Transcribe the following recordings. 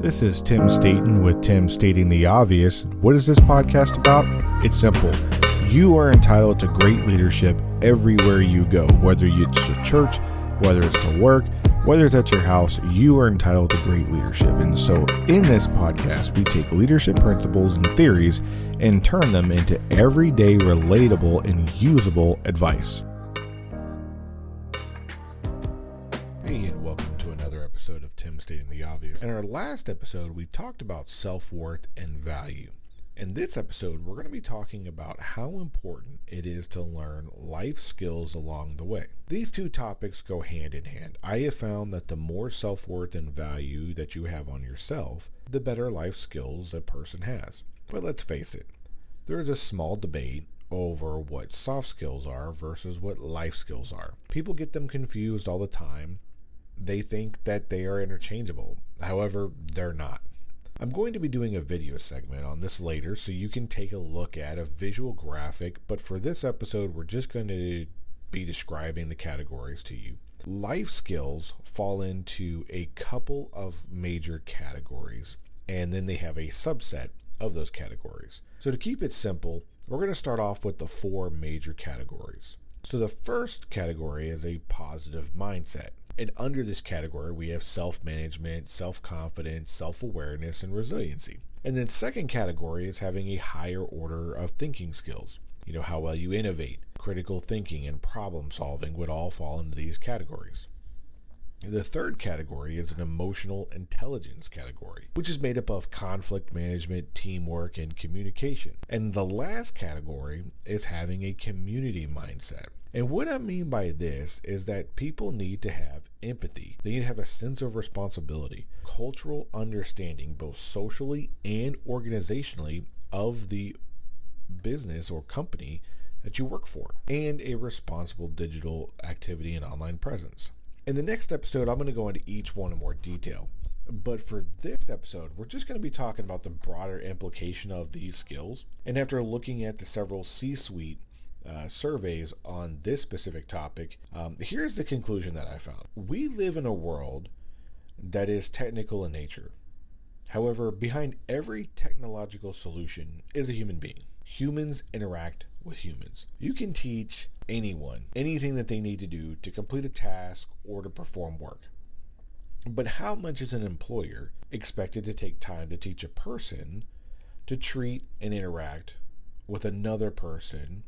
This is Tim Staten with Tim Stating the Obvious. What is this podcast about? It's simple. You are entitled to great leadership everywhere you go, whether it's to church, whether it's to work, whether it's at your house, you are entitled to great leadership. And so, in this podcast, we take leadership principles and theories and turn them into everyday, relatable, and usable advice. In our last episode, we talked about self worth and value. In this episode, we're going to be talking about how important it is to learn life skills along the way. These two topics go hand in hand. I have found that the more self worth and value that you have on yourself, the better life skills a person has. But let's face it, there is a small debate over what soft skills are versus what life skills are. People get them confused all the time. They think that they are interchangeable. However, they're not. I'm going to be doing a video segment on this later so you can take a look at a visual graphic, but for this episode, we're just going to be describing the categories to you. Life skills fall into a couple of major categories, and then they have a subset of those categories. So to keep it simple, we're going to start off with the four major categories. So the first category is a positive mindset. And under this category, we have self-management, self-confidence, self-awareness, and resiliency. And then second category is having a higher order of thinking skills. You know, how well you innovate, critical thinking, and problem solving would all fall into these categories. The third category is an emotional intelligence category, which is made up of conflict management, teamwork, and communication. And the last category is having a community mindset. And what I mean by this is that people need to have empathy. They need to have a sense of responsibility, cultural understanding, both socially and organizationally, of the business or company that you work for, and a responsible digital activity and online presence. In the next episode, I'm going to go into each one in more detail. But for this episode, we're just going to be talking about the broader implication of these skills. And after looking at the several C-suite uh, surveys on this specific topic, um, here's the conclusion that I found. We live in a world that is technical in nature. However, behind every technological solution is a human being. Humans interact with humans. You can teach anyone anything that they need to do to complete a task or to perform work. But how much is an employer expected to take time to teach a person to treat and interact with another person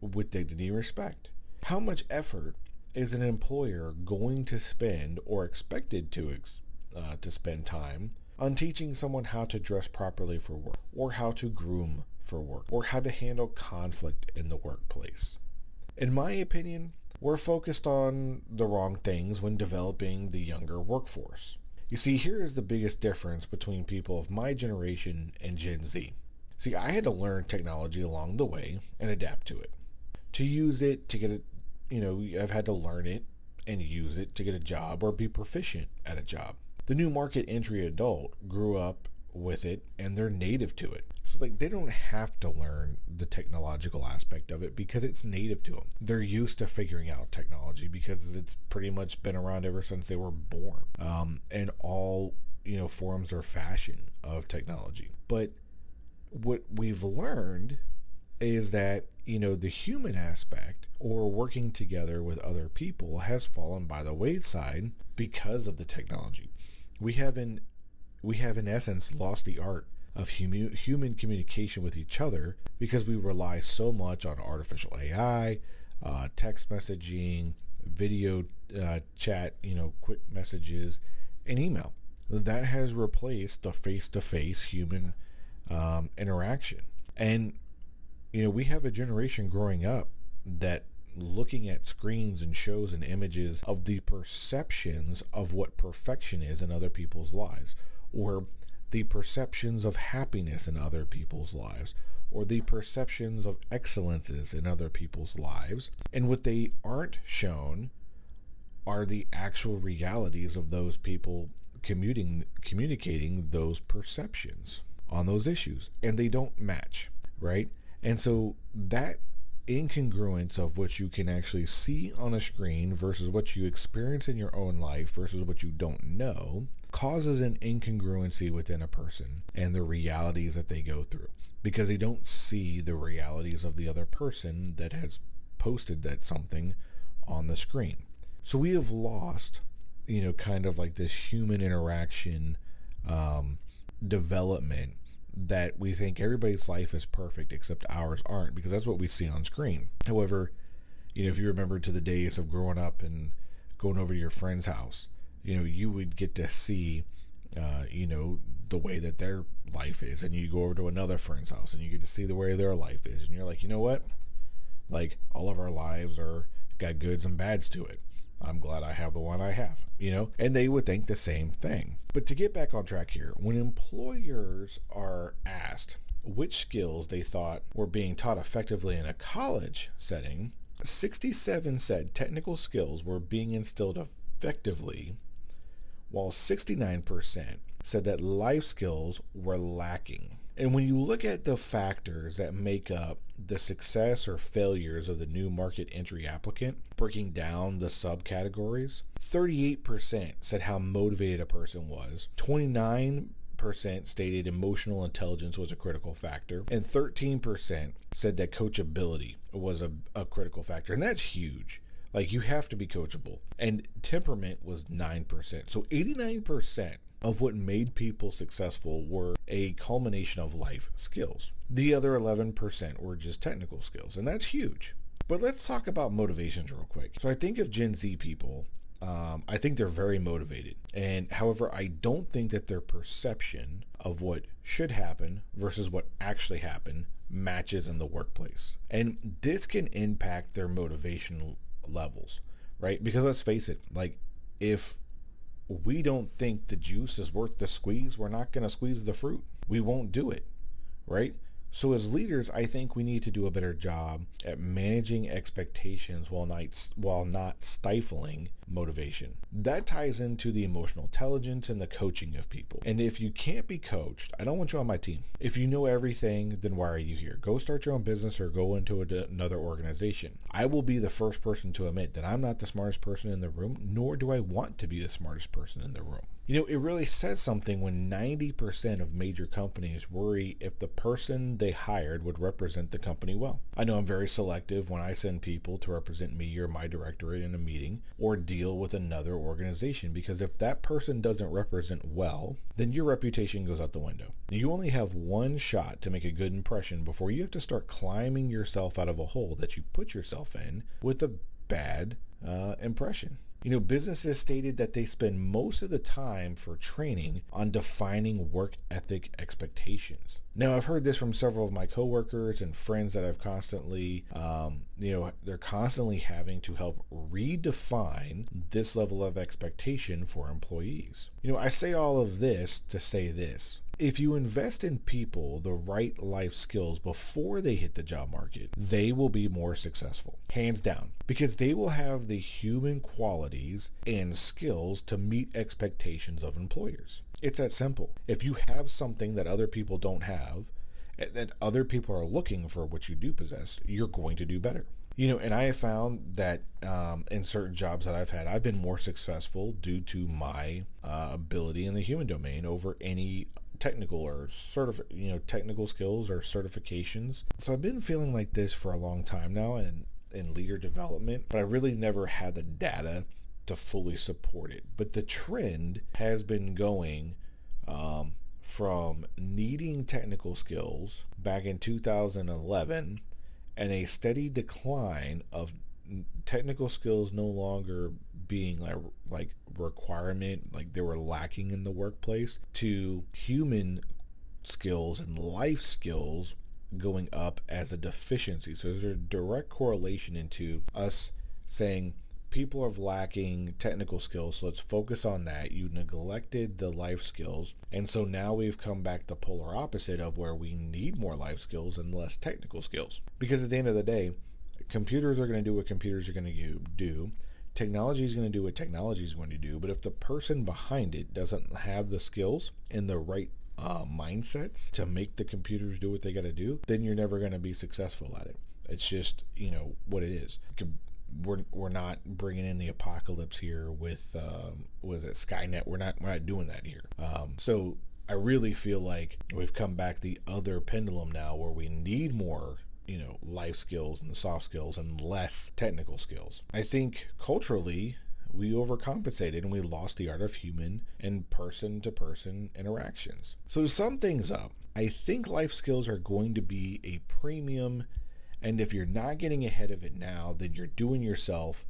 with dignity and respect? How much effort is an employer going to spend or expected to uh, to spend time on teaching someone how to dress properly for work or how to groom for work or how to handle conflict in the workplace? In my opinion, we're focused on the wrong things when developing the younger workforce. You see, here is the biggest difference between people of my generation and Gen Z. See, I had to learn technology along the way and adapt to it. To use it, to get it, you know, I've had to learn it and use it to get a job or be proficient at a job. The new market entry adult grew up with it and they're native to it. So like they don't have to learn the technological aspect of it because it's native to them. They're used to figuring out technology because it's pretty much been around ever since they were born. Um, and all you know forms or fashion of technology. But what we've learned is that you know the human aspect or working together with other people has fallen by the wayside because of the technology. We have in we have in essence lost the art of hum- human communication with each other because we rely so much on artificial AI, uh, text messaging, video uh, chat, you know, quick messages, and email. That has replaced the face-to-face human um, interaction. And, you know, we have a generation growing up that looking at screens and shows and images of the perceptions of what perfection is in other people's lives or the perceptions of happiness in other people's lives or the perceptions of excellences in other people's lives. And what they aren't shown are the actual realities of those people commuting, communicating those perceptions on those issues. And they don't match, right? And so that incongruence of what you can actually see on a screen versus what you experience in your own life versus what you don't know causes an incongruency within a person and the realities that they go through because they don't see the realities of the other person that has posted that something on the screen. So we have lost, you know, kind of like this human interaction um, development that we think everybody's life is perfect except ours aren't because that's what we see on screen. However, you know, if you remember to the days of growing up and going over to your friend's house, you know, you would get to see, uh, you know, the way that their life is, and you go over to another friend's house and you get to see the way their life is, and you're like, you know what? Like all of our lives are got goods and bads to it. I'm glad I have the one I have, you know? And they would think the same thing. But to get back on track here, when employers are asked which skills they thought were being taught effectively in a college setting, 67 said technical skills were being instilled effectively, while 69% said that life skills were lacking. And when you look at the factors that make up the success or failures of the new market entry applicant, breaking down the subcategories, 38% said how motivated a person was, 29 percent stated emotional intelligence was a critical factor, and 13% said that coachability was a, a critical factor. And that's huge. Like you have to be coachable. And temperament was 9%. So 89% of what made people successful were a culmination of life skills. The other 11% were just technical skills, and that's huge. But let's talk about motivations real quick. So I think of Gen Z people, um, I think they're very motivated. And however, I don't think that their perception of what should happen versus what actually happened matches in the workplace. And this can impact their motivation levels, right? Because let's face it, like if we don't think the juice is worth the squeeze, we're not going to squeeze the fruit. We won't do it, right? So as leaders, I think we need to do a better job at managing expectations while not while not stifling motivation. That ties into the emotional intelligence and the coaching of people. And if you can't be coached, I don't want you on my team. If you know everything, then why are you here? Go start your own business or go into a, another organization. I will be the first person to admit that I'm not the smartest person in the room, nor do I want to be the smartest person in the room. You know, it really says something when 90% of major companies worry if the person they hired would represent the company well. I know I'm very selective when I send people to represent me or my directorate in a meeting or deal with another organization because if that person doesn't represent well, then your reputation goes out the window. You only have one shot to make a good impression before you have to start climbing yourself out of a hole that you put yourself in with a bad uh, impression. You know, businesses stated that they spend most of the time for training on defining work ethic expectations. Now, I've heard this from several of my coworkers and friends that I've constantly, um, you know, they're constantly having to help redefine this level of expectation for employees. You know, I say all of this to say this if you invest in people the right life skills before they hit the job market, they will be more successful, hands down, because they will have the human qualities and skills to meet expectations of employers. It's that simple. If you have something that other people don't have, that other people are looking for what you do possess, you're going to do better. You know, and I have found that um, in certain jobs that I've had, I've been more successful due to my uh, ability in the human domain over any technical or certif- you know technical skills or certifications. So I've been feeling like this for a long time now and in leader development, but I really never had the data to fully support it. But the trend has been going um, from needing technical skills back in 2011 and a steady decline of technical skills no longer being like like requirement like they were lacking in the workplace to human skills and life skills going up as a deficiency. So there's a direct correlation into us saying people are lacking technical skills so let's focus on that. You neglected the life skills. And so now we've come back the polar opposite of where we need more life skills and less technical skills. Because at the end of the day computers are going to do what computers are going to do technology is going to do what technology is going to do, but if the person behind it doesn't have the skills and the right uh, mindsets to make the computers do what they got to do, then you're never going to be successful at it. It's just, you know, what it is. We're, we're not bringing in the apocalypse here with, um, was it Skynet? We're not, we're not doing that here. Um, so I really feel like we've come back the other pendulum now where we need more you know, life skills and soft skills and less technical skills. I think culturally, we overcompensated and we lost the art of human and person to person interactions. So to sum things up, I think life skills are going to be a premium. And if you're not getting ahead of it now, then you're doing yourself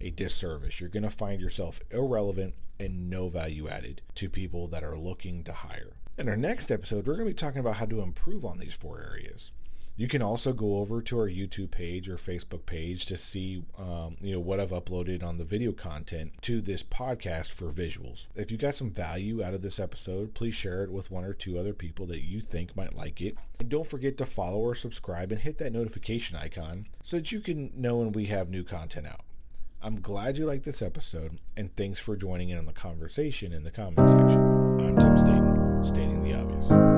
a disservice. You're going to find yourself irrelevant and no value added to people that are looking to hire. In our next episode, we're going to be talking about how to improve on these four areas. You can also go over to our YouTube page or Facebook page to see, um, you know, what I've uploaded on the video content to this podcast for visuals. If you got some value out of this episode, please share it with one or two other people that you think might like it. And don't forget to follow or subscribe and hit that notification icon so that you can know when we have new content out. I'm glad you liked this episode, and thanks for joining in on the conversation in the comment section. I'm Tim Staten, stating the obvious.